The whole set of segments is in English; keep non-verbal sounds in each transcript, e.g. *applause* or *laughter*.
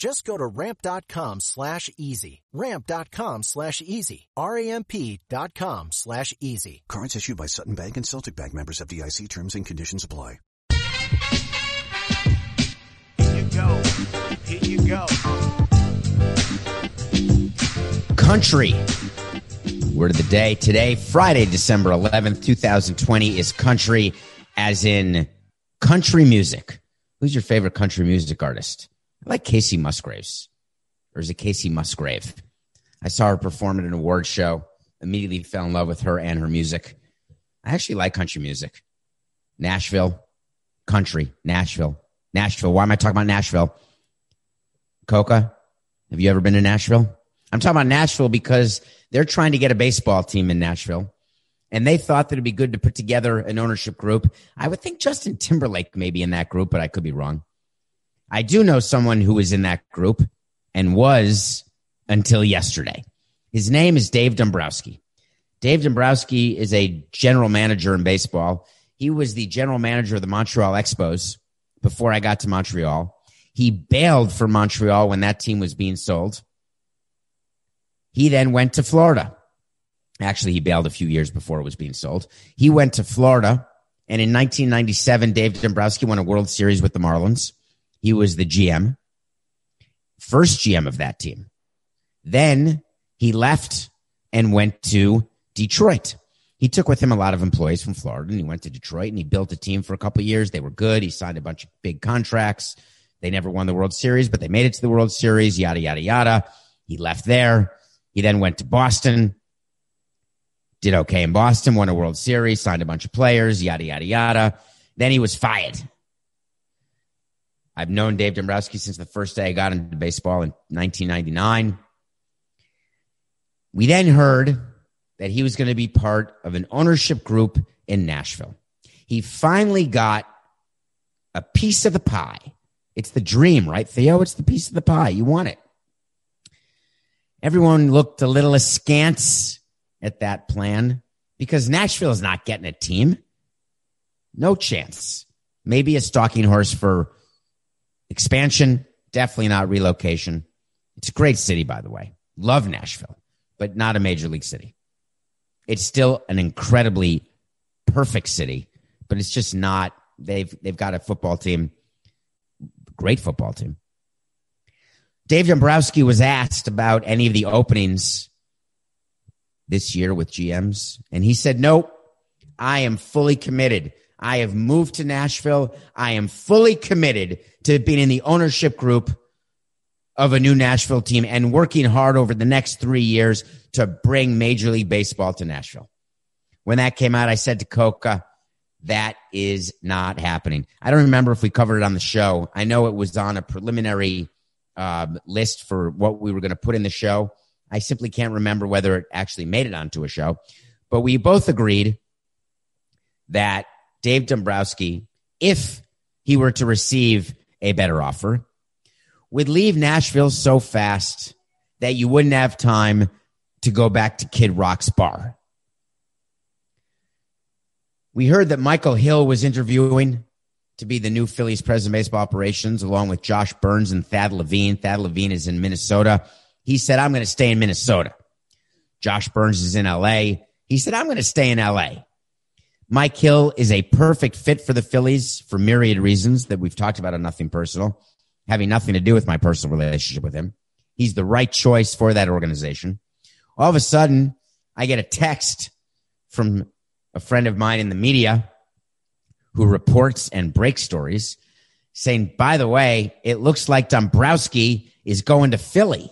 Just go to ramp.com slash easy. Ramp.com slash easy. R-A-M-P dot com slash easy. Cards issued by Sutton Bank and Celtic Bank members FDIC terms and conditions apply. Here you go. Here you go. Country. Word of the day today, Friday, December 11th, 2020, is country, as in country music. Who's your favorite country music artist? I like Kacey Musgraves. Or is it Kacey Musgrave? I saw her perform at an award show, immediately fell in love with her and her music. I actually like country music. Nashville, country, Nashville, Nashville. Why am I talking about Nashville? Coca, have you ever been to Nashville? I'm talking about Nashville because they're trying to get a baseball team in Nashville. And they thought that it'd be good to put together an ownership group. I would think Justin Timberlake may be in that group, but I could be wrong. I do know someone who was in that group and was until yesterday. His name is Dave Dombrowski. Dave Dombrowski is a general manager in baseball. He was the general manager of the Montreal Expos before I got to Montreal. He bailed for Montreal when that team was being sold. He then went to Florida. Actually, he bailed a few years before it was being sold. He went to Florida. And in 1997, Dave Dombrowski won a World Series with the Marlins. He was the GM, first GM of that team. Then he left and went to Detroit. He took with him a lot of employees from Florida and he went to Detroit and he built a team for a couple years. They were good. He signed a bunch of big contracts. They never won the World Series, but they made it to the World Series, yada, yada, yada. He left there. He then went to Boston, did okay in Boston, won a World Series, signed a bunch of players, yada, yada, yada. Then he was fired. I've known Dave Dombrowski since the first day I got into baseball in 1999. We then heard that he was going to be part of an ownership group in Nashville. He finally got a piece of the pie. It's the dream, right, Theo? It's the piece of the pie. You want it. Everyone looked a little askance at that plan because Nashville is not getting a team. No chance. Maybe a stalking horse for expansion, definitely not relocation. It's a great city, by the way. Love Nashville, but not a major league city. It's still an incredibly perfect city, but it's just not. They've they've got a football team, great football team. Dave Dombrowski was asked about any of the openings this year with GMs, and he said, "Nope, I am fully committed. I have moved to Nashville. I am fully committed to being in the ownership group of a new Nashville team and working hard over the next three years to bring Major League Baseball to Nashville. When that came out, I said to Coca, that is not happening. I don't remember if we covered it on the show. I know it was on a preliminary uh, list for what we were going to put in the show. I simply can't remember whether it actually made it onto a show. But we both agreed that Dave Dombrowski, if he were to receive a better offer, would leave Nashville so fast that you wouldn't have time to go back to Kid Rock's bar. We heard that Michael Hill was interviewing to be the new Phillies president of baseball operations, along with Josh Byrnes and Thad Levine. Thad Levine is in Minnesota. He said, I'm going to stay in Minnesota. Josh Byrnes is in LA. He said, I'm going to stay in LA. Mike Hill is a perfect fit for the Phillies for myriad reasons that we've talked about on Nothing Personal, having nothing to do with my personal relationship with him. He's the right choice for that organization. All of a sudden, I get a text from a friend of mine in the media who reports and breaks stories, saying, by the way, it looks like Dombrowski is going to Philly.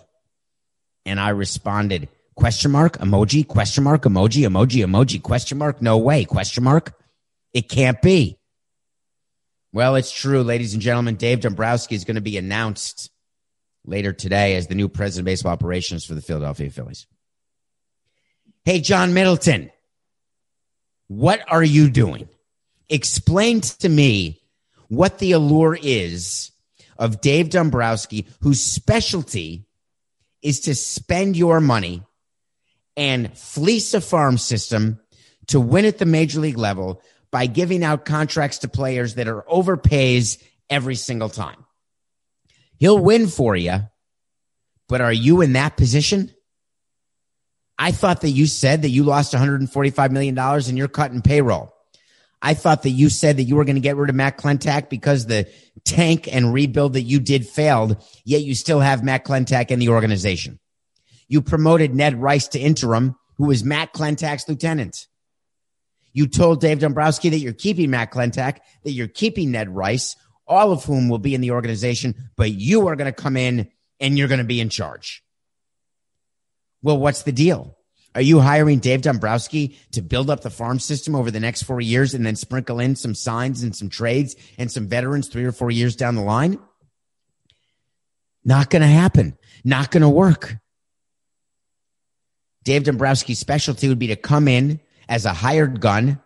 And I responded, question mark, emoji, question mark, emoji, emoji, emoji, question mark. No way, question mark. It can't be. Well, it's true, ladies and gentlemen. Dave Dombrowski is going to be announced later today as the new president of baseball operations for the Philadelphia Phillies. Hey, John Middleton, what are you doing? Explain to me what the allure is of Dave Dombrowski, whose specialty is to spend your money and fleece a farm system to win at the major league level by giving out contracts to players that are overpays every single time. He'll win for you, but are you in that position? I thought that you said that you lost $145 million and you're cutting payroll. I thought that you said that you were going to get rid of Matt Klentak because the tank and rebuild that you did failed, yet you still have Matt Klentak in the organization. You promoted Ned Rice to interim, who was Matt Klentak's lieutenant. You told Dave Dombrowski that you're keeping Matt Klentak, that you're keeping Ned Rice, all of whom will be in the organization, but you are going to come in and you're going to be in charge. Well, what's the deal? Are you hiring Dave Dombrowski to build up the farm system over the next four years and then sprinkle in some signs and some trades and some veterans three or four years down the line? Not going to happen. Not going to work. Dave Dombrowski's specialty would be to come in as a hired gun,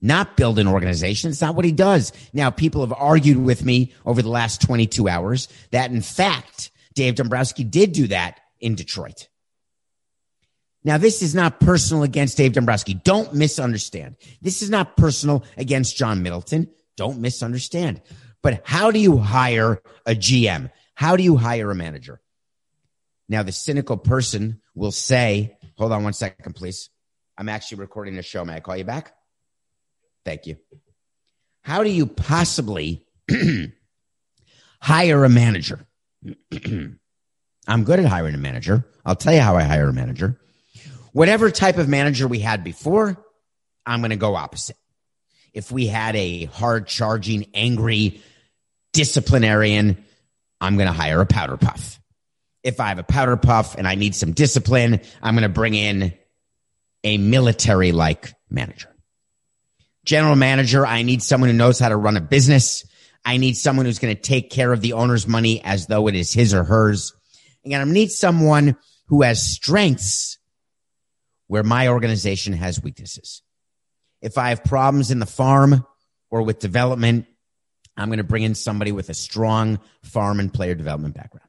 not build an organization. It's not what he does. Now, people have argued with me over the last 22 hours that in fact, Dave Dombrowski did do that in Detroit. Now, this is not personal against Dave Dombrowski. Don't misunderstand. This is not personal against John Middleton. Don't misunderstand. But how do you hire a GM? How do you hire a manager? Now, the cynical person will say, hold on one second, please. I'm actually recording a show. May I call you back? Thank you. How do you possibly *clears throat* hire a manager? *clears throat* I'm good at hiring a manager. I'll tell you how I hire a manager. Whatever type of manager we had before, I'm going to go opposite. If we had a hard charging, angry disciplinarian, I'm going to hire a powder puff. If I have a powder puff and I need some discipline, I'm going to bring in a military like manager. General manager, I need someone who knows how to run a business. I need someone who's going to take care of the owner's money as though it is his or hers. And I need someone who has strengths where my organization has weaknesses. If I have problems in the farm or with development, I'm going to bring in somebody with a strong farm and player development background.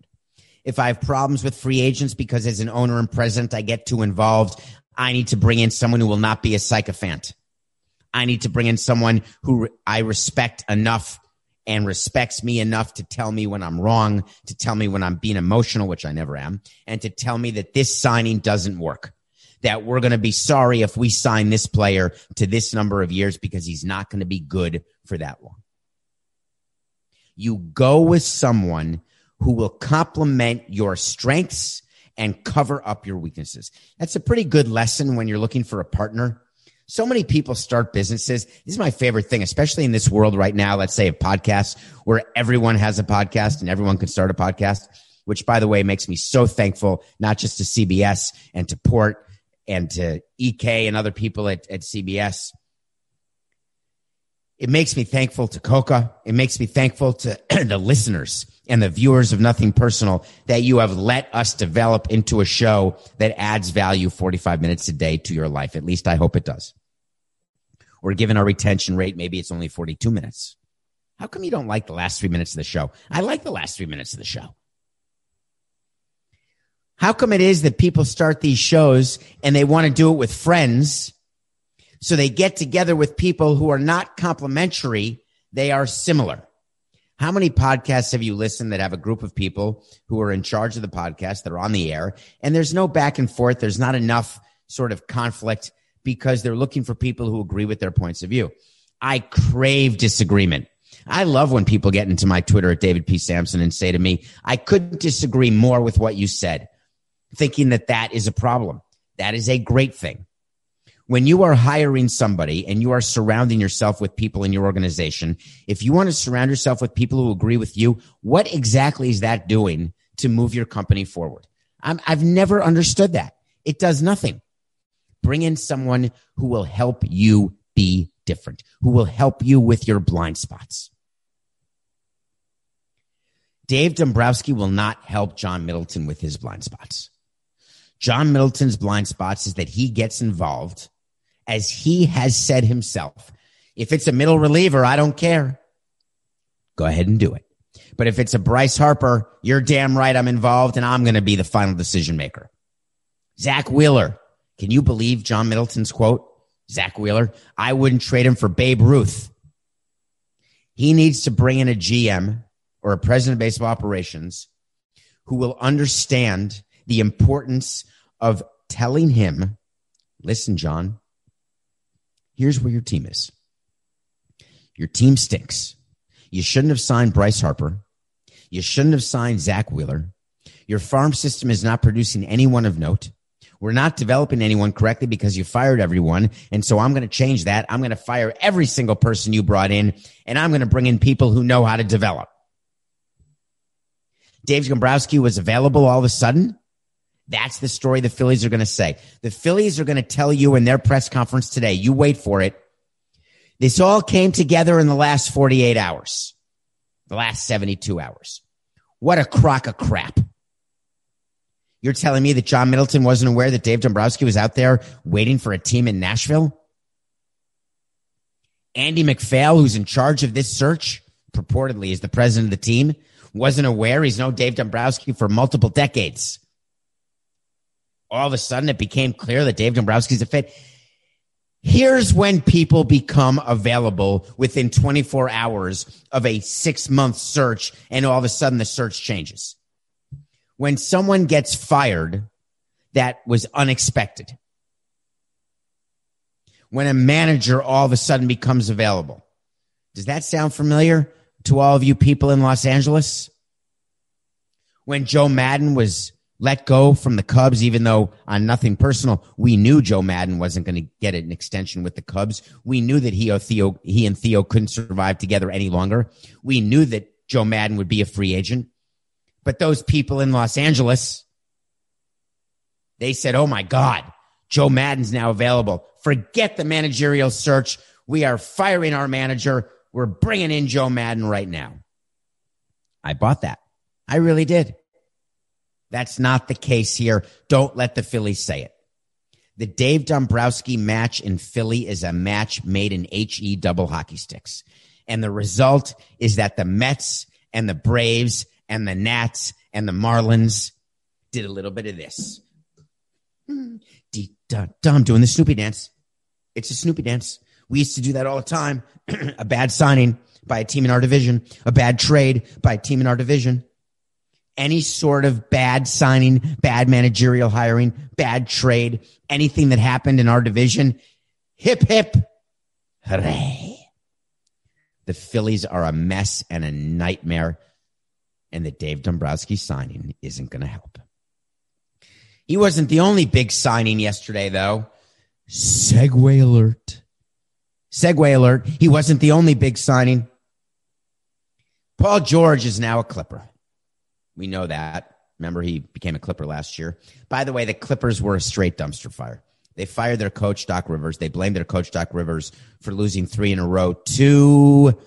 If I have problems with free agents because as an owner and president, I get too involved, I need to bring in someone who will not be a sycophant. I need to bring in someone who I respect enough and respects me enough to tell me when I'm wrong, to tell me when I'm being emotional, which I never am, and to tell me that this signing doesn't work. That we're going to be sorry if we sign this player to this number of years because he's not going to be good for that long. You go with someone who will complement your strengths and cover up your weaknesses. That's a pretty good lesson when you're looking for a partner so many people start businesses. This is my favorite thing, especially in this world right now. Let's say a podcast where everyone has a podcast and everyone can start a podcast, which by the way makes me so thankful, not just to CBS and to Port and to EK and other people at, at CBS. It makes me thankful to Coca. It makes me thankful to *clears throat* the listeners and the viewers of Nothing Personal that you have let us develop into a show that adds value 45 minutes a day to your life. At least I hope it does or given our retention rate, maybe it's only 42 minutes. How come you don't like the last three minutes of the show? I like the last three minutes of the show. How come it is that people start these shows and they want to do it with friends? So they get together with people who are not complementary. They are similar. How many podcasts have you listened that have a group of people who are in charge of the podcast that are on the air and there's no back and forth? There's not enough sort of conflict because they're looking for people who agree with their points of view. I crave disagreement. I love when people get into my Twitter at David P. Samson and say to me, I couldn't disagree more with what you said, thinking that that is a problem. That is a great thing. When you are hiring somebody and you are surrounding yourself with people in your organization, if you want to surround yourself with people who agree with you, what exactly is that doing to move your company forward? i have never understood that. It does nothing. Bring in someone who will help you be different, who will help you with your blind spots. Dave Dombrowski will not help John Middleton with his blind spots. John Middleton's blind spots is that he gets involved as he has said himself. If it's a middle reliever, I don't care. Go ahead and do it. But if it's a Bryce Harper, you're damn right I'm involved and I'm going to be the final decision maker. Zack Wheeler. Can you believe John Middleton's quote? Zack Wheeler. I wouldn't trade him for Babe Ruth. He needs to bring in a GM or a president of baseball operations who will understand the importance of telling him, listen, John, Here's where your team is. Your team stinks. You shouldn't have signed Bryce Harper. You shouldn't have signed Zack Wheeler. Your farm system is not producing anyone of note. We're not developing anyone correctly because you fired everyone. And so I'm going to change that. I'm going to fire every single person you brought in and I'm going to bring in people who know how to develop. Dave Dombrowski was available all of a sudden. That's the story the Phillies are going to say. The Phillies are going to tell you in their press conference today. You wait for it. This all came together in the last 48 hours, the last 72 hours. What a crock of crap. You're telling me that John Middleton wasn't aware that Dave Dombrowski was out there waiting for a team in Nashville? Andy MacPhail, who's in charge of this search, purportedly is the president of the team, wasn't aware he's known Dave Dombrowski for multiple decades all of a sudden it became clear that Dave Dombrowski's a fit. Here's when people become available within 24 hours of a six month search and all of a sudden the search changes. When someone gets fired, that was unexpected. When a manager all of a sudden becomes available. Does that sound familiar to all of you people in Los Angeles? When Joe Maddon was let go from the Cubs, even though on nothing personal, we knew Joe Maddon wasn't going to get an extension with the Cubs. We knew that he, Theo, he and Theo couldn't survive together any longer. We knew that Joe Maddon would be a free agent. But those people in Los Angeles, they said, Oh my God, Joe Maddon's now available. Forget the managerial search. We are firing our manager. We're bringing in Joe Maddon right now. I bought that. I really did. That's not the case here. Don't let the Phillies say it. The Dave Dombrowski match in Philly is a match made in HE double hockey sticks. And the result is that the Mets and the Braves and the Nats and the Marlins did a little bit of this. Hmm. I'm doing the Snoopy dance. It's a Snoopy dance. We used to do that all the time. *clears throat* a bad signing by a team in our division, a bad trade by a team in our division any sort of bad signing, bad managerial hiring, bad trade, anything that happened in our division, hip, hip, hooray. The Phillies are a mess and a nightmare, and the Dave Dombrowski signing isn't going to help. He wasn't the only big signing yesterday, though. Segue alert. Segue alert. He wasn't the only big signing. Paul George is now a Clipper. We know that. Remember, he became a Clipper last year. By the way, the Clippers were a straight dumpster fire. They fired their coach, Doc Rivers. They blamed their coach, Doc Rivers, for losing three in a row to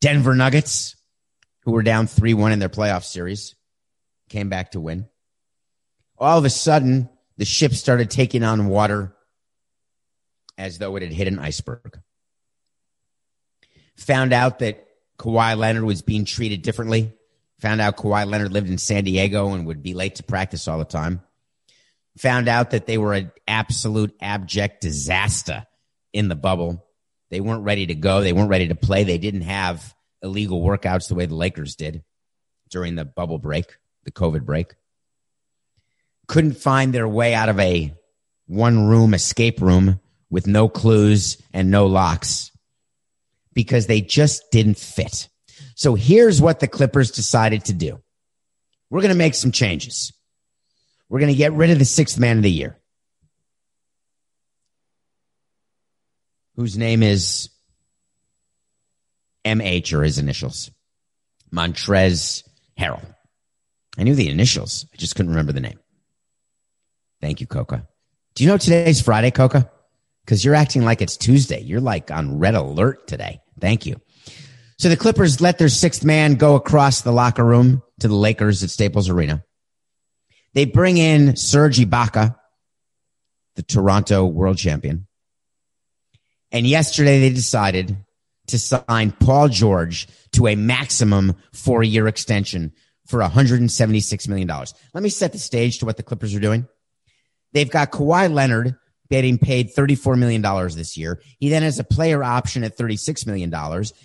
Denver Nuggets, who were down 3 1 in their playoff series, came back to win. All of a sudden, the ship started taking on water as though it had hit an iceberg. Found out that Kawhi Leonard was being treated differently Found out Kawhi Leonard lived in San Diego and would be late to practice all the time. Found out that they were an absolute abject disaster in the bubble. They weren't ready to go. They weren't ready to play. They didn't have illegal workouts the way the Lakers did during the bubble break, the COVID break. Couldn't find their way out of a one room escape room with no clues and no locks because they just didn't fit. So here's what the Clippers decided to do. We're going to make some changes. We're going to get rid of the sixth man of the year. whose name is MH or his initials, Montrezl Harrell. I knew the initials. I just couldn't remember the name. Thank you, Coca. Do you know today's Friday, Coca? Because you're acting like it's Tuesday. You're like on red alert today. Thank you. So the Clippers let their sixth man go across the locker room to the Lakers at Staples Arena. They bring in Serge Ibaka, the Toronto world champion. And yesterday they decided to sign Paul George to a maximum four year extension for $176 million. Let me set the stage to what the Clippers are doing. They've got Kawhi Leonard getting paid $34 million this year. He then has a player option at $36 million.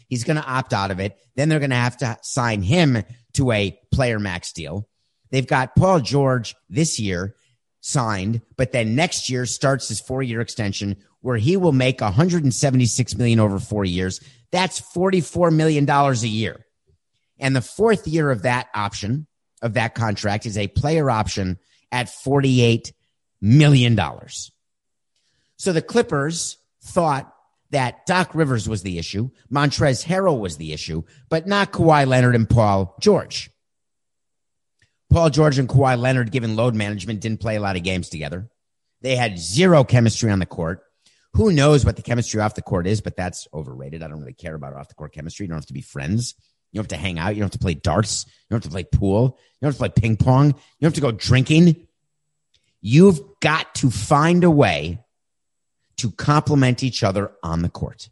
He's going to opt out of it. Then they're going to have to sign him to a player max deal. They've got Paul George this year signed, but then next year starts his four year extension where he will make 176 million over four years. That's $44 million a year. And the fourth year of that option of that contract is a player option at $48 million. So the Clippers thought that Doc Rivers was the issue, Montrezl Harrell was the issue, but not Kawhi Leonard and Paul George. Paul George and Kawhi Leonard, given load management, didn't play a lot of games together. They had zero chemistry on the court. Who knows what the chemistry off the court is, but that's overrated. I don't really care about off the court chemistry. You don't have to be friends. You don't have to hang out. You don't have to play darts. You don't have to play pool. You don't have to play ping pong. You don't have to go drinking. You've got to find a way to complement each other on the court.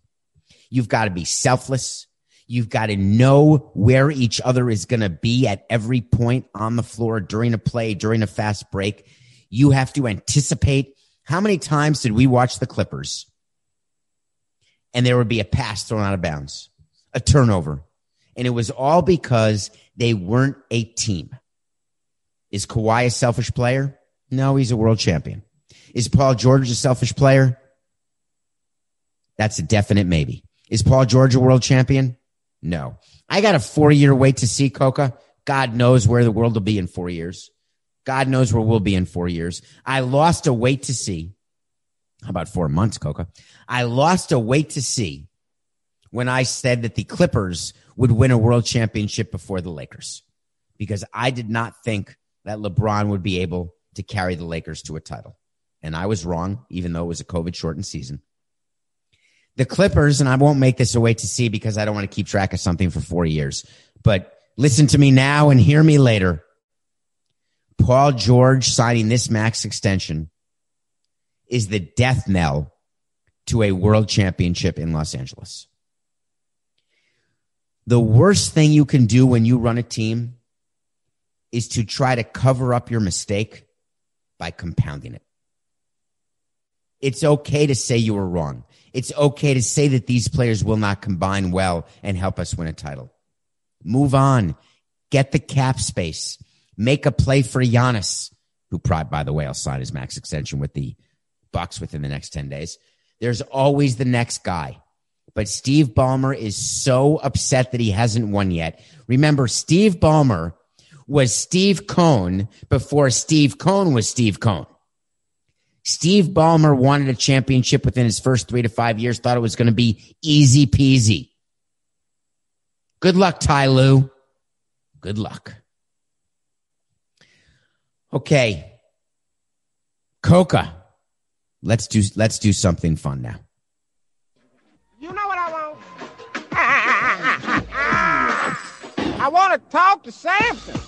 You've got to be selfless. You've got to know where each other is going to be at every point on the floor during a play, during a fast break. You have to anticipate. How many times did we watch the Clippers and there would be a pass thrown out of bounds, a turnover? And it was all because they weren't a team. Is Kawhi a selfish player? No, he's a world champion. Is Paul George a selfish player? That's a definite maybe. Is Paul George a world champion? No. I got a four year wait to see Coca. God knows where the world will be in four years. God knows where we'll be in four years. I lost a wait to see. How about four months, Coca? I lost a wait to see when I said that the Clippers would win a world championship before the Lakers because I did not think that LeBron would be able to carry the Lakers to a title. And I was wrong, even though it was a COVID shortened season. The Clippers, and I won't make this a way to see because I don't want to keep track of something for four years, but listen to me now and hear me later. Paul George signing this max extension is the death knell to a world championship in Los Angeles. The worst thing you can do when you run a team is to try to cover up your mistake by compounding it. It's okay to say you were wrong. It's okay to say that these players will not combine well and help us win a title. Move on. Get the cap space. Make a play for Giannis, who, by the way, I'll sign his max extension with the Bucks within the next 10 days. There's always the next guy. But Steve Ballmer is so upset that he hasn't won yet. Remember, Steve Ballmer was Steve Cohen before Steve Cohen was Steve Cohen. Steve Ballmer wanted a championship within his first three to five years, thought it was going to be easy peasy. Good luck, Ty Lue. Good luck. Okay. Coca. Let's do let's do something fun now. You know what I want? *laughs* I want to talk to Samson.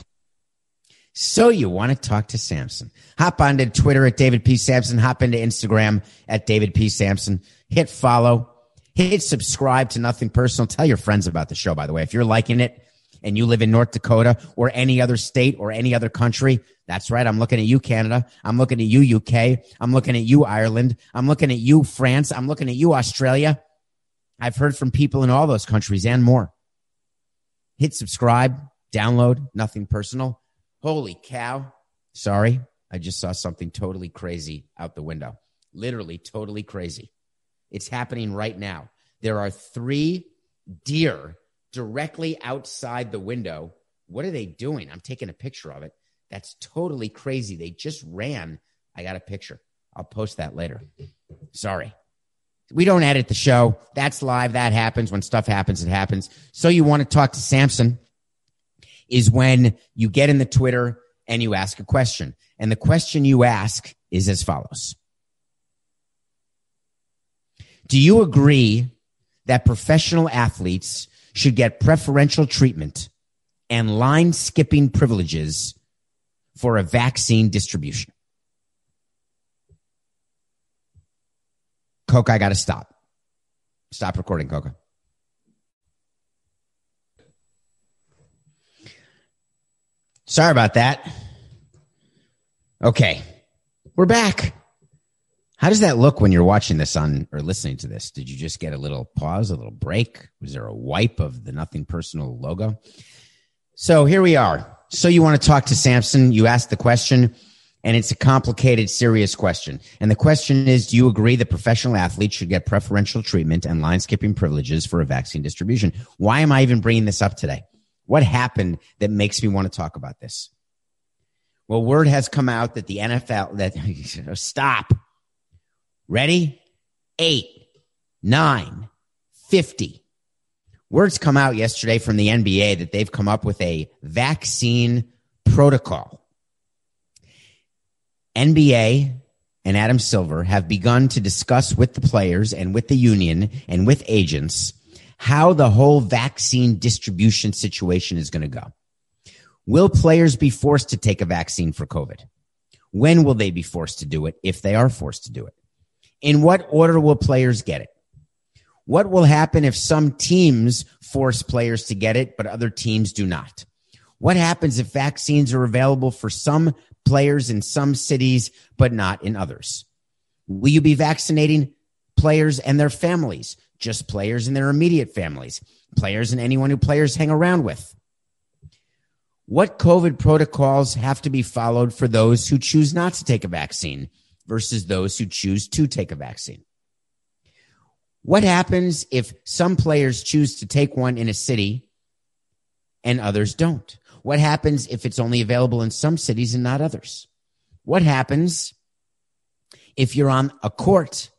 So you want to talk to Samson. Hop onto Twitter at David P. Samson. Hop into Instagram at David P. Samson. Hit follow. Hit subscribe to Nothing Personal. Tell your friends about the show, by the way. If you're liking it and you live in North Dakota or any other state or any other country, that's right. I'm looking at you, Canada. I'm looking at you, UK. I'm looking at you, Ireland. I'm looking at you, France. I'm looking at you, Australia. I've heard from people in all those countries and more. Hit subscribe, download, nothing personal. Holy cow. Sorry. I just saw something totally crazy out the window. Literally totally crazy. It's happening right now. There are three deer directly outside the window. What are they doing? I'm taking a picture of it. That's totally crazy. They just ran. I got a picture. I'll post that later. Sorry. We don't edit the show. That's live. That happens. When stuff happens, it happens. So you want to talk to Samson is when you get in the Twitter and you ask a question. And the question you ask is as follows. Do you agree that professional athletes should get preferential treatment and line skipping privileges for a vaccine distribution? Coca, I got to stop. Stop recording, Coca. Sorry about that. Okay. We're back. How does that look when you're watching this on or listening to this? Did you just get a little pause, a little break? Was there a wipe of the nothing personal logo? So here we are. So you want to talk to Samson. You asked the question and it's a complicated, serious question. And the question is, do you agree that professional athletes should get preferential treatment and line skipping privileges for a vaccine distribution? Why am I even bringing this up today? What happened that makes me want to talk about this? Well, word has come out that the NFL that *laughs* stop. Ready? Eight, nine, 50. Words come out yesterday from the NBA that they've come up with a vaccine protocol. NBA and Adam Silver have begun to discuss with the players and with the union and with agents how the whole vaccine distribution situation is going to go. Will players be forced to take a vaccine for COVID? When will they be forced to do it if they are forced to do it? In what order will players get it? What will happen if some teams force players to get it, but other teams do not? What happens if vaccines are available for some players in some cities, but not in others? Will you be vaccinating players and their families? Just players and their immediate families, players and anyone who players hang around with. What COVID protocols have to be followed for those who choose not to take a vaccine versus those who choose to take a vaccine? What happens if some players choose to take one in a city and others don't? What happens if it's only available in some cities and not others? What happens if you're on a court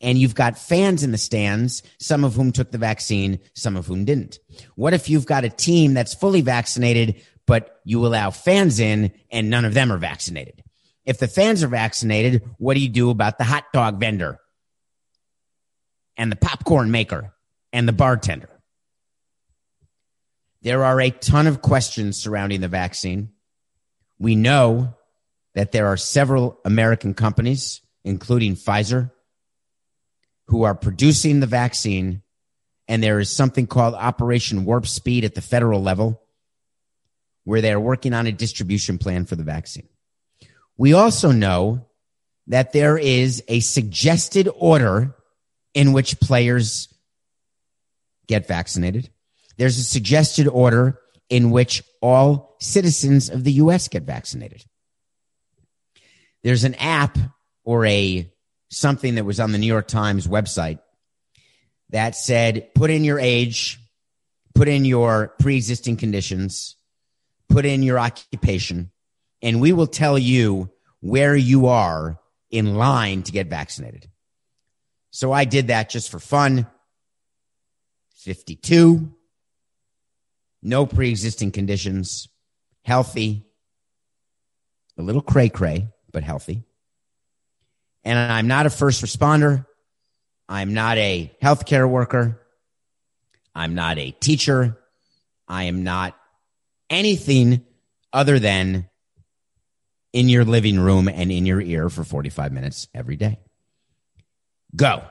and you've got fans in the stands, some of whom took the vaccine, some of whom didn't. What if you've got a team that's fully vaccinated, but you allow fans in and none of them are vaccinated? If the fans are vaccinated, what do you do about the hot dog vendor and the popcorn maker and the bartender? There are a ton of questions surrounding the vaccine. We know that there are several American companies, including Pfizer, who are producing the vaccine, and there is something called Operation Warp Speed at the federal level, where they are working on a distribution plan for the vaccine. We also know that there is a suggested order in which players get vaccinated. There's a suggested order in which all citizens of the U.S. get vaccinated. There's an app or a something that was on the New York Times website that said, put in your age, put in your pre existing conditions, put in your occupation, and we will tell you where you are in line to get vaccinated. So I did that just for fun. 52, no pre existing conditions, healthy, a little cray cray, but healthy and I'm not a first responder. I'm not a healthcare worker. I'm not a teacher. I am not anything other than in your living room and in your ear for 45 minutes every day. Go.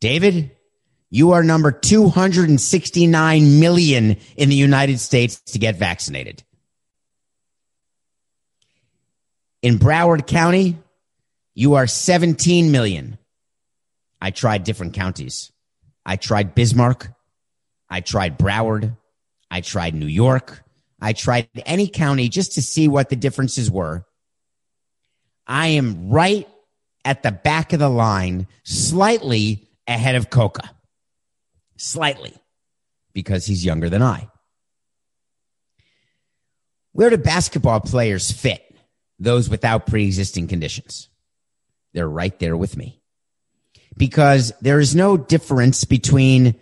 David, you are number 269 million in the United States to get vaccinated. In Broward County, you are 17 million. I tried different counties. I tried Bismarck. I tried Broward. I tried New York. I tried any county just to see what the differences were. I am right at the back of the line, slightly ahead of Coca. Slightly, because he's younger than I. Where do basketball players fit? Those without pre existing conditions. They're right there with me. because there is no difference between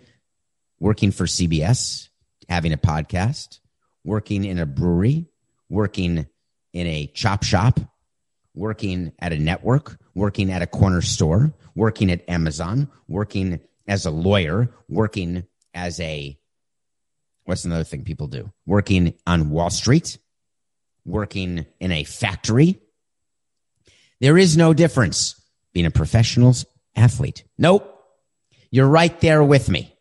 working for CBS, having a podcast, working in a brewery, working in a chop shop, working at a network, working at a corner store, working at Amazon, working as a lawyer, working as a what's another thing people do? Working on Wall Street, working in a factory. There is no difference being a professional athlete. Nope. You're right there with me.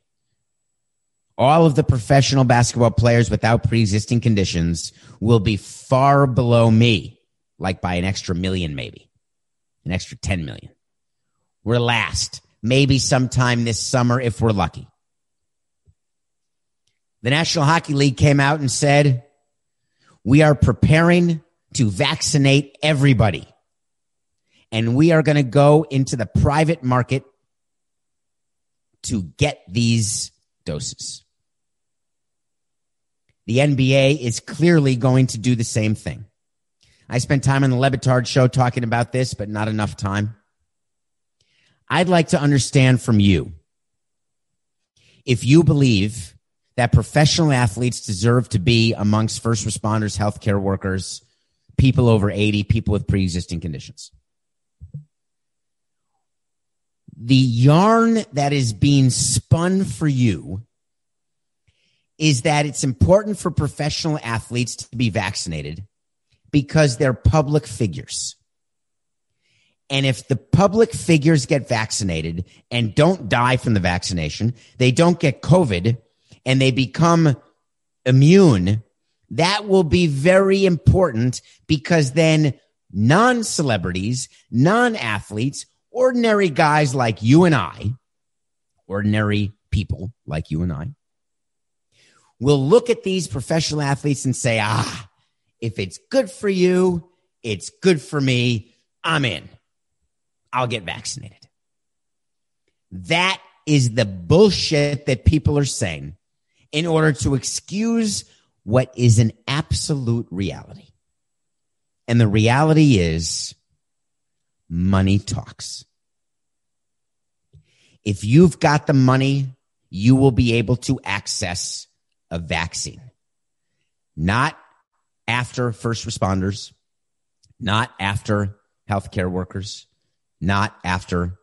All of the professional basketball players without pre-existing conditions will be far below me, like by an extra million, maybe an extra 10 million. We're last, maybe sometime this summer if we're lucky. The National Hockey League came out and said, we are preparing to vaccinate everybody. And we are going to go into the private market to get these doses. The NBA is clearly going to do the same thing. I spent time on the Le Batard show talking about this, but not enough time. I'd like to understand from you if you believe that professional athletes deserve to be amongst first responders, healthcare workers, people over 80, people with pre existing conditions. The yarn that is being spun for you is that it's important for professional athletes to be vaccinated because they're public figures. And if the public figures get vaccinated and don't die from the vaccination, they don't get COVID and they become immune, that will be very important because then non celebrities, non athletes, ordinary guys like you and I, ordinary people like you and I, will look at these professional athletes and say, ah, if it's good for you, it's good for me. I'm in. I'll get vaccinated. That is the bullshit that people are saying in order to excuse what is an absolute reality. And the reality is money talks. If you've got the money, you will be able to access a vaccine. Not after first responders, not after healthcare workers, not after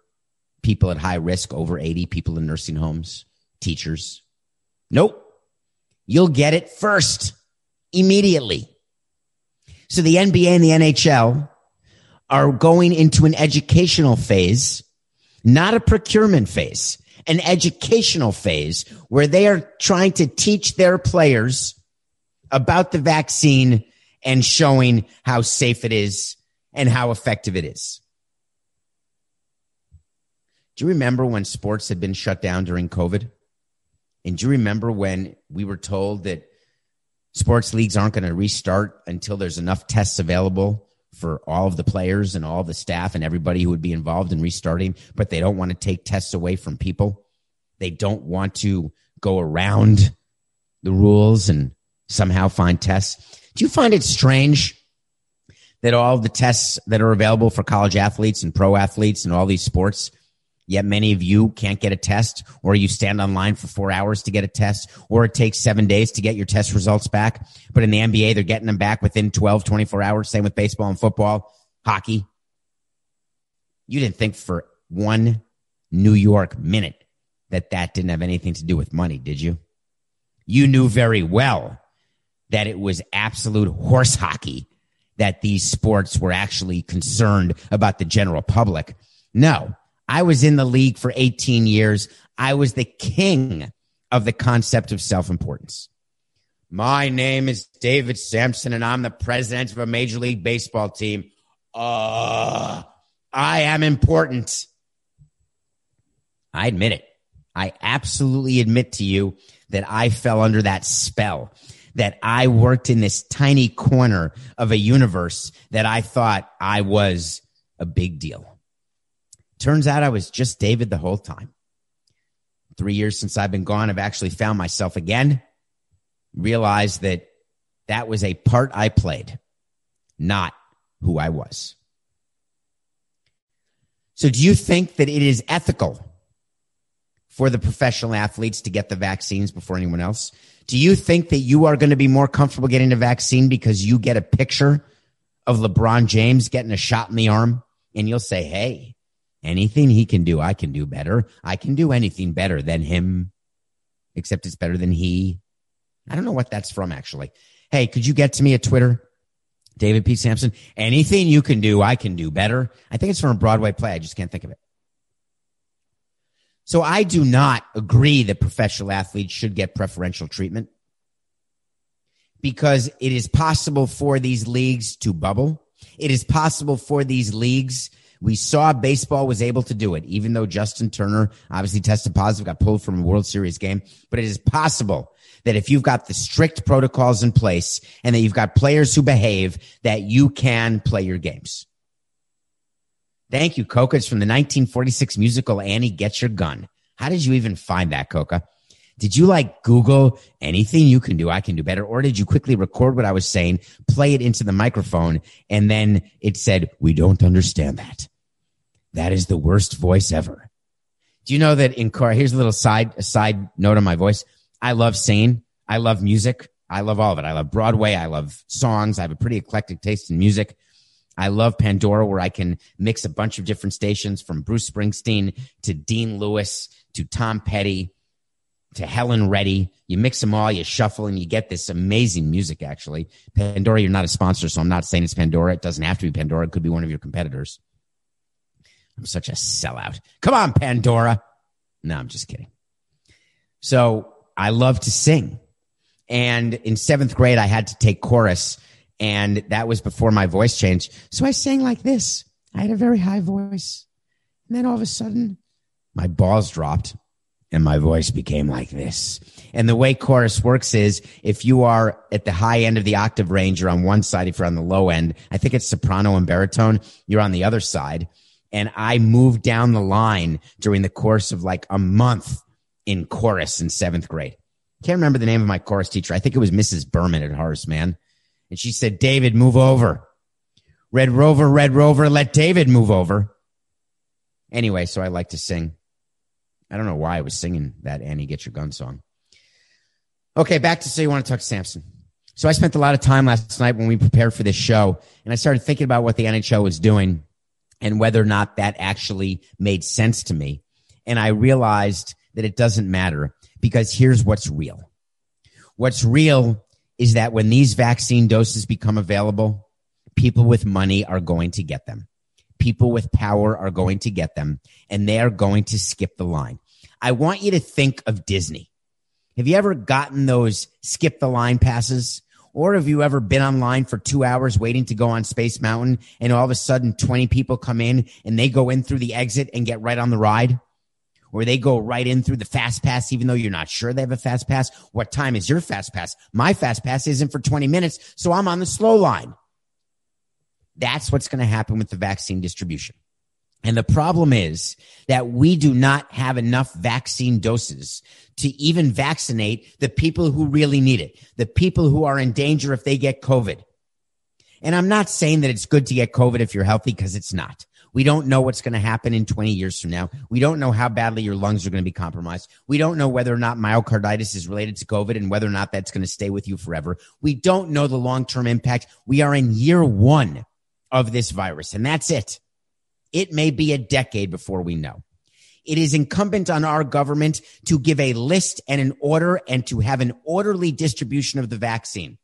people at high risk, over 80 people in nursing homes, teachers. Nope. You'll get it first, immediately. So the NBA and the NHL are going into an educational phase, not a procurement phase, an educational phase where they are trying to teach their players about the vaccine and showing how safe it is and how effective it is. Do you remember when sports had been shut down during COVID? And do you remember when we were told that sports leagues aren't going to restart until there's enough tests available for all of the players and all the staff and everybody who would be involved in restarting, but they don't want to take tests away from people. They don't want to go around the rules and somehow find tests. Do you find it strange that all the tests that are available for college athletes and pro athletes and all these sports Yet many of you can't get a test or you stand online for four hours to get a test or it takes seven days to get your test results back. But in the NBA, they're getting them back within 12, 24 hours. Same with baseball and football, hockey. You didn't think for one New York minute that that didn't have anything to do with money, did you? You knew very well that it was absolute horse hockey that these sports were actually concerned about the general public. No, I was in the league for 18 years. I was the king of the concept of self importance. My name is David Samson, and I'm the president of a Major League Baseball team. Uh, I am important. I admit it. I absolutely admit to you that I fell under that spell, that I worked in this tiny corner of a universe that I thought I was a big deal. Turns out I was just David the whole time. Three years since I've been gone, I've actually found myself again, realized that that was a part I played, not who I was. So do you think that it is ethical for the professional athletes to get the vaccines before anyone else? Do you think that you are going to be more comfortable getting a vaccine because you get a picture of LeBron James getting a shot in the arm and you'll say, Hey, anything he can do, I can do better. I can do anything better than him, except it's better than he. I don't know what that's from actually. Hey, could you get to me at Twitter? David P. Samson, anything you can do, I can do better. I think it's from a Broadway play. I just can't think of it. So I do not agree that professional athletes should get preferential treatment because it is possible for these leagues to bubble. It is possible for these leagues. We saw baseball was able to do it, even though Justin Turner obviously tested positive, got pulled from a World Series game. But it is possible that if you've got the strict protocols in place and that you've got players who behave, that you can play your games. Thank you, Coca. It's from the 1946 musical Annie Get Your Gun. How did you even find that, Coca? Did you like Google anything you can do? I can do better. Or did you quickly record what I was saying, play it into the microphone, and then it said, we don't understand that. That is the worst voice ever. Do you know that in car, here's a little side, a side note on my voice. I love singing. I love music. I love all of it. I love Broadway. I love songs. I have a pretty eclectic taste in music. I love Pandora where I can mix a bunch of different stations from Bruce Springsteen to Dean Lewis to Tom Petty to Helen Reddy. You mix them all, you shuffle, and you get this amazing music, actually. Pandora, you're not a sponsor, so I'm not saying it's Pandora. It doesn't have to be Pandora. It could be one of your competitors. I'm such a sellout. Come on, Pandora. No, I'm just kidding. So I love to sing. And in seventh grade, I had to take chorus and that was before my voice changed. So I sang like this. I had a very high voice. And then all of a sudden, my balls dropped and my voice became like this. And the way chorus works is if you are at the high end of the octave range, you're on one side. If you're on the low end, I think it's soprano and baritone, you're on the other side. And I moved down the line during the course of like a month in chorus in seventh grade. Can't remember the name of my chorus teacher. I think it was Mrs. Berman at Horace Mann. And she said, David, move over. Red Rover, Red Rover, let David move over. Anyway, so I like to sing. I don't know why I was singing that Annie Get Your Gun song. Okay, back to say you want to talk to Samson. So I spent a lot of time last night when we prepared for this show, and I started thinking about what the NHL was doing and whether or not that actually made sense to me. And I realized that it doesn't matter because here's what's real. What's real is that when these vaccine doses become available, people with money are going to get them. People with power are going to get them and they are going to skip the line. I want you to think of Disney. Have you ever gotten those skip the line passes? Or have you ever been online for two hours waiting to go on Space Mountain and all of a sudden 20 people come in and they go in through the exit and get right on the ride? Or they go right in through the fast pass, even though you're not sure they have a fast pass. What time is your fast pass? My fast pass isn't for 20 minutes, so I'm on the slow line. That's what's going to happen with the vaccine distribution. And the problem is that we do not have enough vaccine doses to even vaccinate the people who really need it, the people who are in danger if they get COVID. And I'm not saying that it's good to get COVID if you're healthy because it's not. We don't know what's going to happen in 20 years from now. We don't know how badly your lungs are going to be compromised. We don't know whether or not myocarditis is related to COVID and whether or not that's going to stay with you forever. We don't know the long term impact. We are in year one of this virus, and that's it. It may be a decade before we know. It is incumbent on our government to give a list and an order and to have an orderly distribution of the vaccine.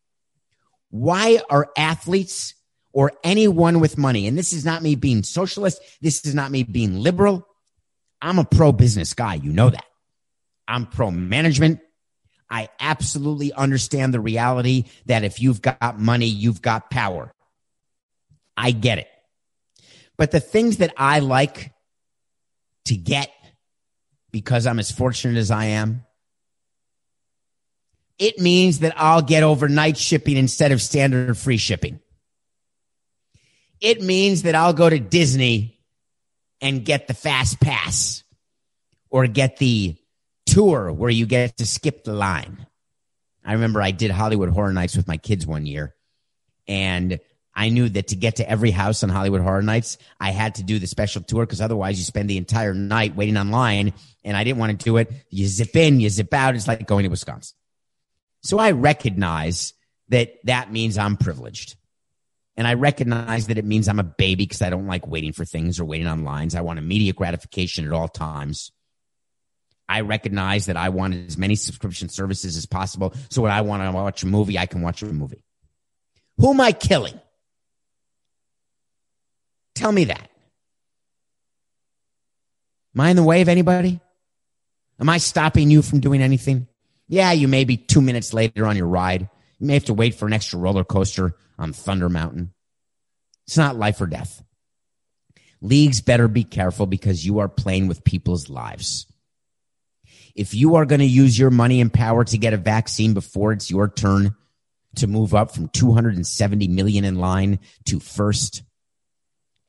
Why are athletes or anyone with money. And this is not me being socialist. This is not me being liberal. I'm a pro business guy. You know that. I'm pro management. I absolutely understand the reality that if you've got money, you've got power. I get it. But the things that I like to get because I'm as fortunate as I am, it means that I'll get overnight shipping instead of standard free shipping it means that I'll go to Disney and get the fast pass or get the tour where you get to skip the line. I remember I did Halloween Horror Nights with my kids one year and I knew that to get to every house on Halloween Horror Nights, I had to do the special tour because otherwise you spend the entire night waiting online and I didn't want to do it. You zip in, you zip out. It's like going to Wisconsin. So I recognize that that means I'm privileged. And I recognize that it means I'm a baby because I don't like waiting for things or waiting on lines. I want immediate gratification at all times. I recognize that I want as many subscription services as possible. So when I want to watch a movie, I can watch a movie. Who am I killing? Tell me that. Am I in the way of anybody? Am I stopping you from doing anything? Yeah, you may be two minutes later on your ride. You may have to wait for an extra roller coaster on Thunder Mountain. It's not life or death. Leagues better be careful because you are playing with people's lives. If you are going to use your money and power to get a vaccine before it's your turn to move up from 270 million in line to first,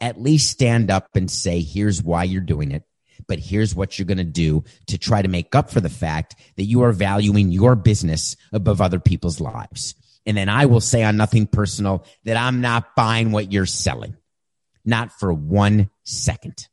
at least stand up and say, here's why you're doing it. But here's what you're going to do to try to make up for the fact that you are valuing your business above other people's lives. And then I will say on nothing personal that I'm not buying what you're selling. Not for one second.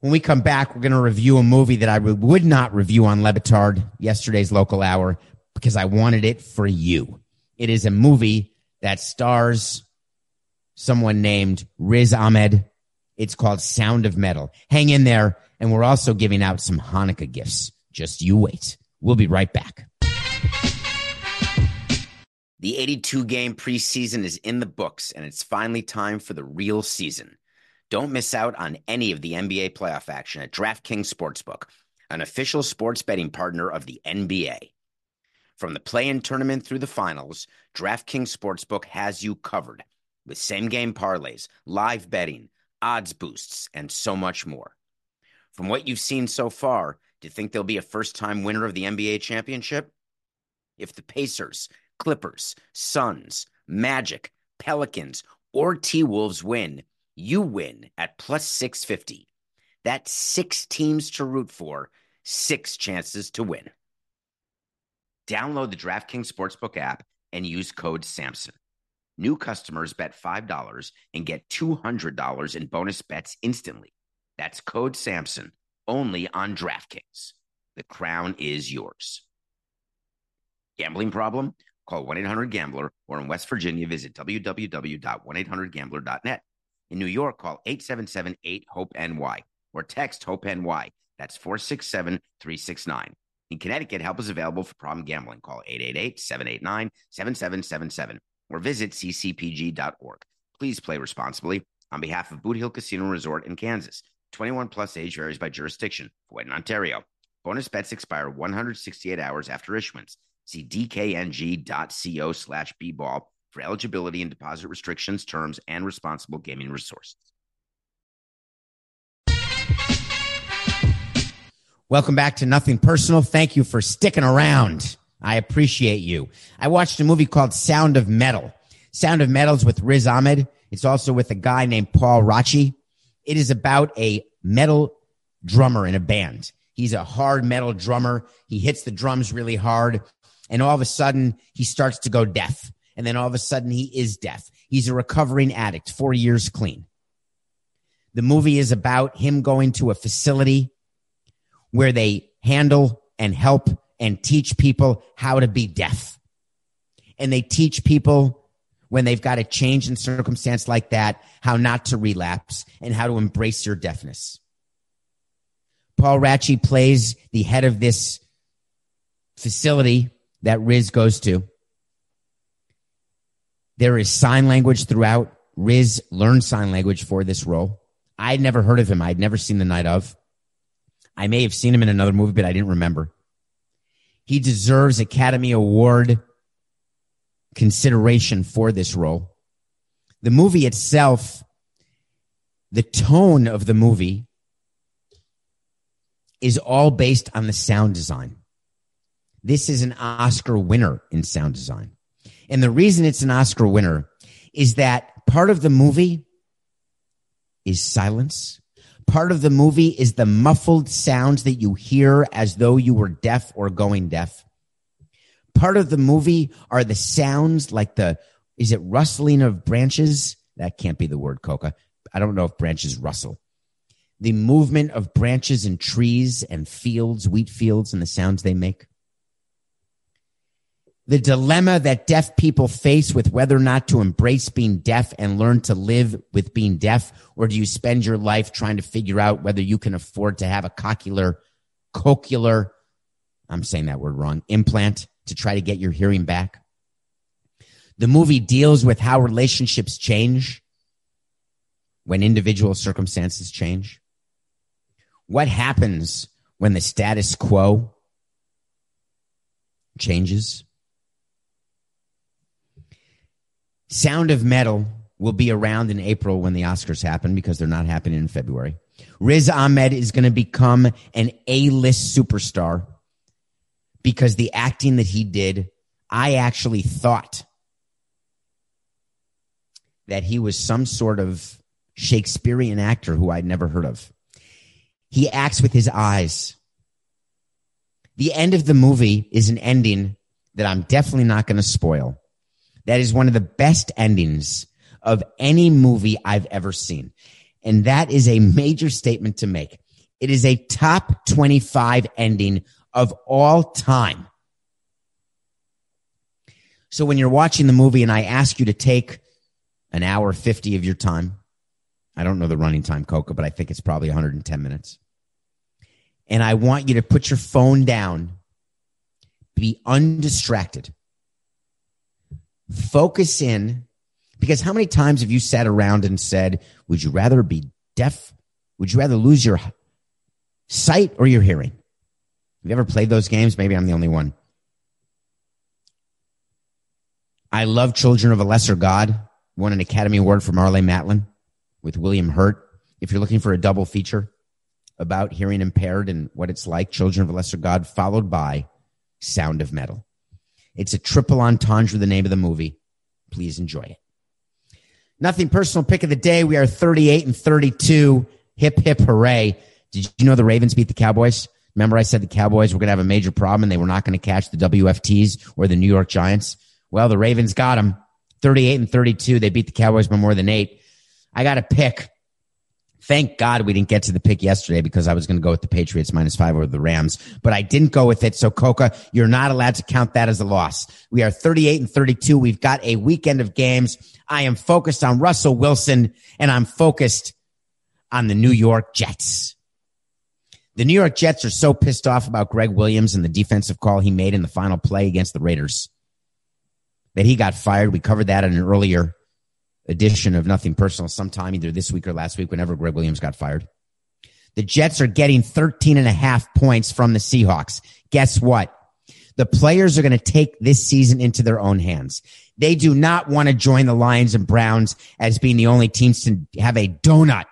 When we come back, we're going to review a movie that I would not review on Le Batard, yesterday's local hour, because I wanted it for you. It is a movie that stars someone named Riz Ahmed. It's called Sound of Metal. Hang in there. And we're also giving out some Hanukkah gifts. Just you wait. We'll be right back. The 82 game preseason is in the books, and it's finally time for the real season. Don't miss out on any of the NBA playoff action at DraftKings Sportsbook, an official sports betting partner of the NBA. From the play in tournament through the finals, DraftKings Sportsbook has you covered with same game parlays, live betting, odds boosts, and so much more. From what you've seen so far, do you think there'll be a first time winner of the NBA championship? If the Pacers, Clippers, Suns, Magic, Pelicans, or T Wolves win, you win at plus 650. That's six teams to root for, six chances to win. Download the DraftKings Sportsbook app and use code SAMSON. New customers bet $5 and get $200 in bonus bets instantly. That's code SAMSON only on DraftKings. The crown is yours. Gambling problem? Call 1 800 Gambler or in West Virginia, visit www.1800Gambler.net. In New York, call 877 8 HOPE NY or text HOPE NY. That's 467 369. In Connecticut, help is available for problem gambling. Call 888-789-7777 or visit ccpg.org. Please play responsibly on behalf of Boot Hill Casino Resort in Kansas. 21 plus age varies by jurisdiction. For in Ontario. Bonus bets expire 168 hours after issuance. See dkng.co slash bball for eligibility and deposit restrictions, terms, and responsible gaming resources. Welcome back to Nothing Personal. Thank you for sticking around. I appreciate you. I watched a movie called Sound of Metal. Sound of Metal's with Riz Ahmed. It's also with a guy named Paul Raci. It is about a metal drummer in a band. He's a hard metal drummer. He hits the drums really hard. And all of a sudden, he starts to go deaf. And then all of a sudden, he is deaf. He's a recovering addict, four years clean. The movie is about him going to a facility where they handle and help and teach people how to be deaf. And they teach people when they've got a change in circumstance like that, how not to relapse and how to embrace your deafness. Paul Raci plays the head of this facility that Riz goes to. There is sign language throughout. Riz learned sign language for this role. I'd never heard of him. I'd never seen the night of. I may have seen him in another movie, but I didn't remember. He deserves Academy Award consideration for this role. The movie itself, the tone of the movie is all based on the sound design. This is an Oscar winner in sound design. And the reason it's an Oscar winner is that part of the movie is silence Part of the movie is the muffled sounds that you hear as though you were deaf or going deaf. part of the movie are the sounds like the, is it rustling of branches? That can't be the word, Coca. I don't know if branches rustle. The movement of branches and trees and fields, wheat fields, and the sounds they make. The dilemma that deaf people face with whether or not to embrace being deaf and learn to live with being deaf, or do you spend your life trying to figure out whether you can afford to have a cochlear, cochlear, I'm saying that word wrong, implant to try to get your hearing back? The movie deals with how relationships change when individual circumstances change. What happens when the status quo changes? Sound of Metal will be around in April when the Oscars happen because they're not happening in February. Riz Ahmed is going to become an A-list superstar because the acting that he did, I actually thought that he was some sort of Shakespearean actor who I'd never heard of. He acts with his eyes. The end of the movie is an ending that I'm definitely not going to spoil. That is one of the best endings of any movie I've ever seen. And that is a major statement to make. It is a top 25 ending of all time. So when you're watching the movie and I ask you to take an hour 50 of your time, I don't know the running time, Coca, but I think it's probably 110 minutes. And I want you to put your phone down, be undistracted, focus in. Because how many times have you sat around and said, would you rather be deaf? Would you rather lose your sight or your hearing? Have you ever played those games? Maybe I'm the only one. I love Children of a Lesser God. Won an Academy Award for Marlee Matlin with William Hurt. If you're looking for a double feature about hearing impaired and what it's like, Children of a Lesser God, followed by Sound of Metal. It's a triple entendre, the name of the movie. Please enjoy it. Nothing personal pick of the day. We are 38 and 32. Hip, hip, hooray. Did you know the Ravens beat the Cowboys? Remember I said the Cowboys were going to have a major problem and they were not going to catch the WFTs or the New York Giants? Well, the Ravens got them 38 and 32. They beat the Cowboys by more than eight. I got a pick. Thank God we didn't get to the pick yesterday because I was going to go with the Patriots minus five over the Rams, but I didn't go with it. So Coca, you're not allowed to count that as a loss. We are 38 and 32. We've got a weekend of games. I am focused on Russell Wilson and I'm focused on the New York Jets. The New York Jets are so pissed off about Gregg Williams and the defensive call he made in the final play against the Raiders that he got fired. We covered that in an earlier edition of Nothing Personal sometime either this week or last week whenever Gregg Williams got fired. The Jets are getting 13 and a half points from the Seahawks. Guess what? The players are going to take this season into their own hands. They do not want to join the Lions and Browns as being the only teams to have a donut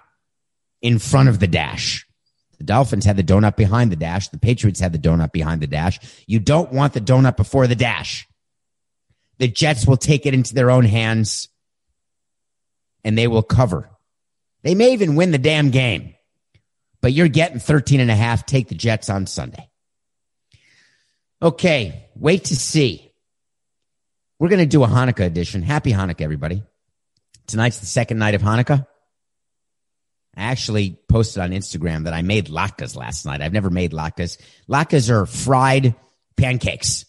in front of the dash. The Dolphins had the donut behind the dash. The Patriots had the donut behind the dash. You don't want the donut before the dash. The Jets will take it into their own hands and they will cover. They may even win the damn game, but you're getting 13 and a half. Take the Jets on Sunday. Okay. Wait to see. We're going to do a Hanukkah edition. Happy Hanukkah, everybody. Tonight's the second night of Hanukkah. I actually posted on Instagram that I made latkes last night. I've never made latkes. Latkes are fried pancakes.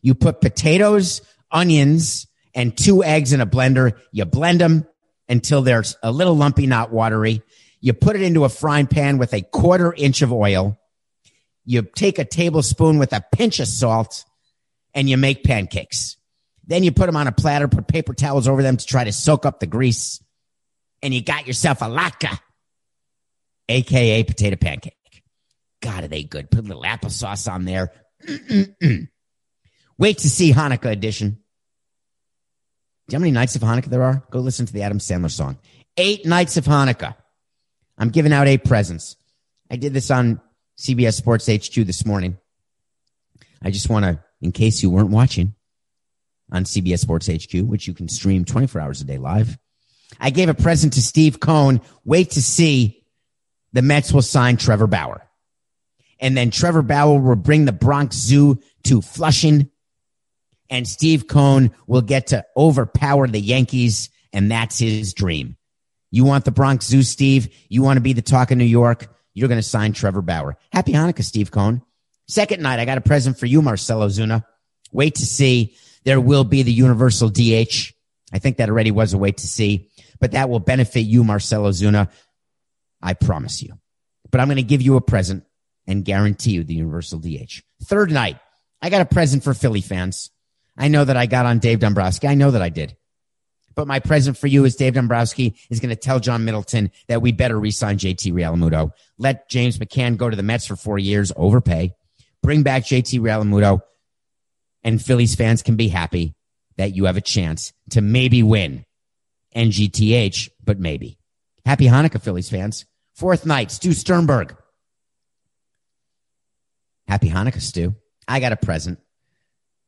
You put potatoes, onions, and two eggs in a blender. You blend them until they're a little lumpy, not watery. You put it into a frying pan with a quarter inch of oil. You take a tablespoon with a pinch of salt and you make pancakes. Then you put them on a platter, put paper towels over them to try to soak up the grease. And you got yourself a latke, aka potato pancake. God, are they good? Put a little applesauce on there. Wait to see Hanukkah edition. How many nights of Hanukkah there are? Go listen to the Adam Sandler song. Eight nights of Hanukkah. I'm giving out eight presents. I did this on CBS Sports HQ this morning. I just want to, in case you weren't watching on CBS Sports HQ, which you can stream 24 hours a day live. I gave a present to Steve Cohen. Wait to see the Mets will sign Trevor Bauer. And then Trevor Bauer will bring the Bronx Zoo to Flushing and Steve Cohen will get to overpower the Yankees, and that's his dream. You want the Bronx Zoo, Steve? You want to be the talk of New York? You're going to sign Trevor Bauer. Happy Hanukkah, Steve Cohen. Second night, I got a present for you, Marcell Ozuna. Wait to see. There will be the universal DH. I think that already was a wait to see, but that will benefit you, Marcell Ozuna. I promise you. But I'm going to give you a present and guarantee you the universal DH. Third night, I got a present for Philly fans. I know that I got on Dave Dombrowski. I know that I did. But my present for you is Dave Dombrowski is going to tell John Middleton that we better re-sign JT Realmuto. Let James McCann go to the Mets for four years, overpay. Bring back JT Realmuto, and Phillies fans can be happy that you have a chance to maybe win NGTH, but maybe. Happy Hanukkah, Phillies fans. Fourth night, Stu Sternberg. Happy Hanukkah, Stu. I got a present.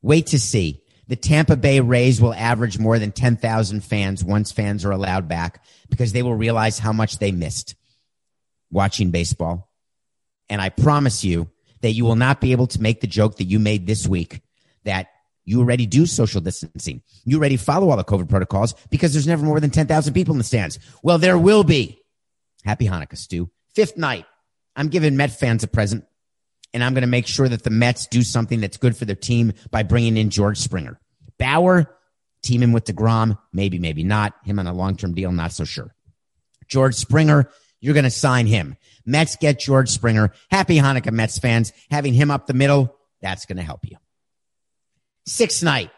Wait to see. The Tampa Bay Rays will average more than 10,000 fans once fans are allowed back because they will realize how much they missed watching baseball. And I promise you that you will not be able to make the joke that you made this week that you already do social distancing. You already follow all the COVID protocols because there's never more than 10,000 people in the stands. Well, there will be. Happy Hanukkah, Stu. Fifth night. I'm giving Met fans a present and I'm going to make sure that the Mets do something that's good for their team by bringing in George Springer. Bauer, team him with DeGrom, maybe, maybe not. Him on a long term deal, not so sure. George Springer, you're going to sign him. Mets get George Springer. Happy Hanukkah, Mets fans. Having him up the middle, that's going to help you. Sixth night,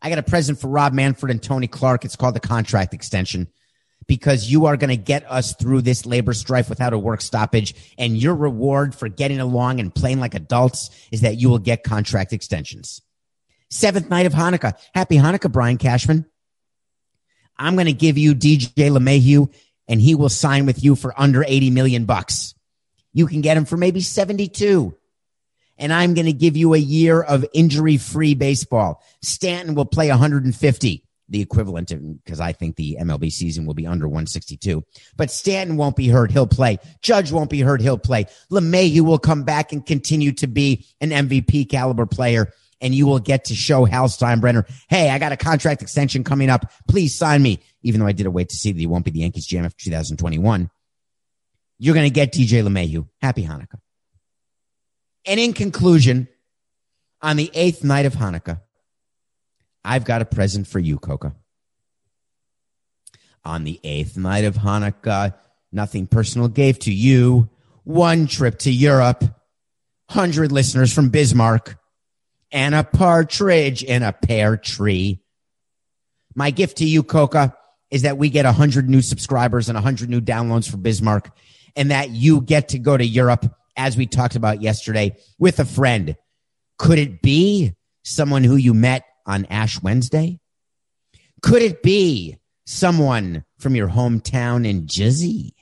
I got a present for Rob Manfred and Tony Clark. It's called the contract extension because you are going to get us through this labor strife without a work stoppage. And your reward for getting along and playing like adults is that you will get contract extensions. Seventh night of Hanukkah. Happy Hanukkah, Brian Cashman. I'm going to give you DJ LeMahieu and he will sign with you for under 80 million bucks. You can get him for maybe 72. And I'm going to give you a year of injury free baseball. Stanton will play 150 the equivalent of because I think the MLB season will be under 162. But Stanton won't be hurt. He'll play. Judge won't be hurt. He'll play. LeMahieu will come back and continue to be an MVP caliber player. And you will get to show Hal Steinbrenner, hey, I got a contract extension coming up. Please sign me. Even though I did a wait to see that he won't be the Yankees GM after 2021. You're going to get DJ LeMahieu. Happy Hanukkah. And in conclusion, on the eighth night of Hanukkah, I've got a present for you, Coca. On the eighth night of Hanukkah, nothing personal gave to you one trip to Europe, hundred listeners from Bismarck, and a partridge in a pear tree. My gift to you, Coca, is that we get a hundred new subscribers and a hundred new downloads for Bismarck, and that you get to go to Europe, as we talked about yesterday, with a friend. Could it be someone who you met on Ash Wednesday? Could it be someone from your hometown in Jizzy?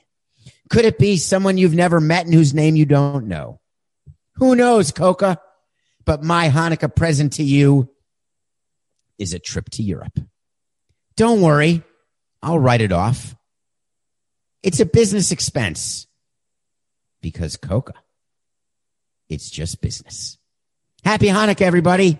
Could it be someone you've never met and whose name you don't know? Who knows, Coca? But my Hanukkah present to you is a trip to Europe. Don't worry. I'll write it off. It's a business expense because Coca, it's just business. Happy Hanukkah, everybody.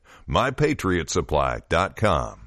mypatriotsupply.com.